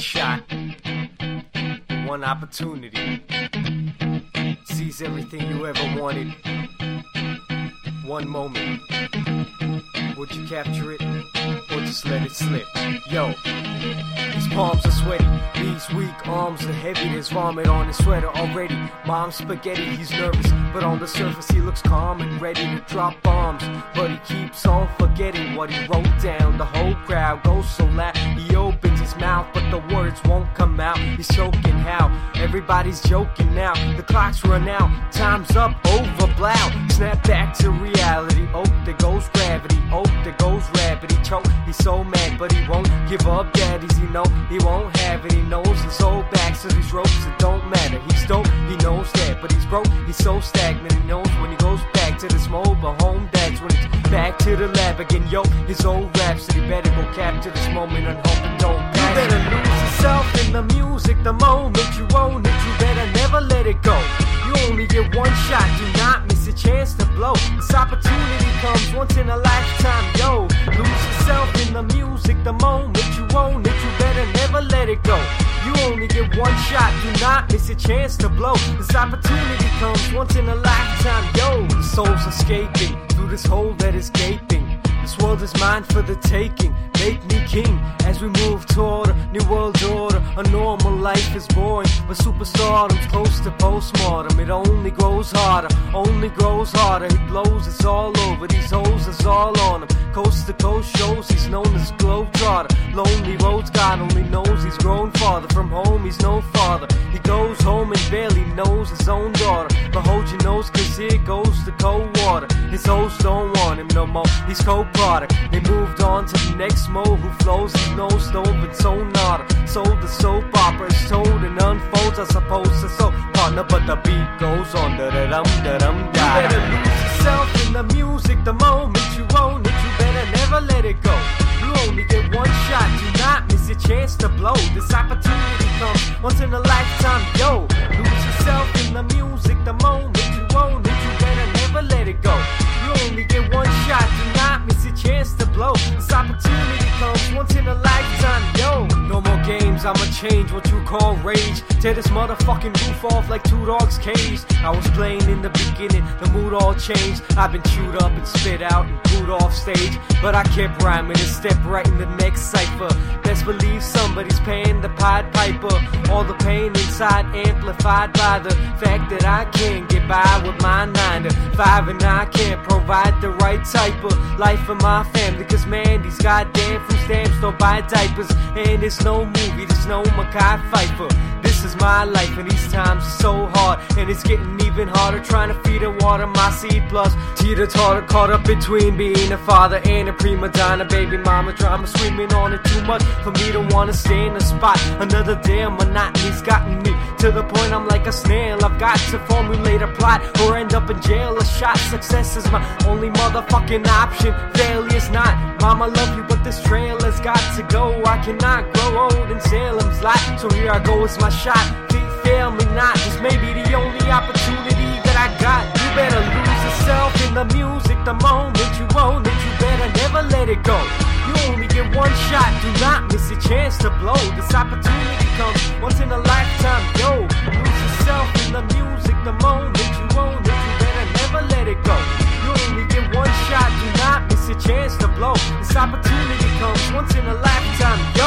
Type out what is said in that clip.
one shot, one opportunity. Seize everything you ever wanted. One moment. Would you capture it or just let it slip? Yo, his palms are sweaty, knees weak, arms are heavy. There's vomit on his sweater already. Mom's spaghetti, he's nervous, but on the surface he looks calm and ready to drop bombs. But he keeps on forgetting what he wrote down. The whole crowd goes so loud, the words won't come out. He's choking how everybody's joking now. The clock's run out, time's up, over, blow. Snap back to reality. Oh, there goes gravity. Oh, there goes rabbit. He choke. He's so mad, but he won't give up. Daddies, he know he won't have it. He knows his whole back to these ropes. It don't matter. He's dope. He knows that, but he's broke. He's so stagnant. He knows when he goes back to this mobile home. That's when it's back to the lab again. Yo, his old rhapsody better go capture this moment and hope it don't better lose yourself in the music the moment you own it. You better never let it go. You only get one shot. Do not miss a chance to blow. This opportunity comes once in a lifetime. Yo, lose yourself in the music the moment you own it. You better never let it go. You only get one shot. Do not miss a chance to blow. This opportunity comes once in a lifetime. Yo, the soul's escaping through this hole that is gaping. This world is mine for the taking. Make me king as we move toward a new world order. A normal life is boring, but superstardom's close to postmortem. It only grows harder, only grows harder. He blows, it's all over. These hoes is all on him. Coast to coast shows, he's known as Globetrotter. Lonely roads, God only knows he's grown farther from home. He's no father. He goes home and barely knows his own daughter. But hold your nose, cause here goes the cold water. His hoes don't want him no more. He's cold product. They moved on to the next mo who flows his nose stove and sonata. Sold the soap opera is told and unfolds. I suppose it's so partner, but the beat goes on. Da da dum da dum da. You better lose yourself in the music the moment you own it. Your chance to blow. This opportunity comes once in a lifetime. Yo, lose yourself in the music the moment you own it. You better never let it go. You only get one shot. Do not miss your chance to blow. This opportunity comes once in a lifetime. Yo, no more games. I'ma change what you call rage. Tear this motherfucking roof off like two dogs caged. I was playing in the beginning, the mood all changed. I've been chewed up and spit out and booed off stage. But I kept rhyming and stepped right in the next cipher. Best believe somebody's paying the Pied Piper. All the pain inside amplified by the fact that I can't get by with my nine to five and I can't provide the right type of life for my family. Cause man, these goddamn food stamps don't buy diapers. And it's no movie, there's no Mekhi Phifer. This is my life, and these times are so hard. And it's getting even harder trying to feed and water my seed. Plus, teeter totter caught up between being a father and a prima donna. Baby mama drama swimming on it too much for me to wanna stay in the spot. Another damn monotony's gotten me to the point I'm like a snail. I've got to formulate a plot or end up in jail. A shot success is my only motherfucking option. Failure's not. Mama, love you, but this trail has got to go. I cannot grow old in Salem's lot. So here I go, it's my shot. Please fail me not. This may be the only opportunity that I got. You better lose yourself in the music the moment you own it. You better never let it go. You only get one shot. Do not miss a chance to blow. This opportunity comes once in a lifetime. Yo, lose yourself in the music the moment you own it. You better never let it go. You only get one shot. Do not miss a chance to blow. This opportunity comes once in a lifetime. Yo.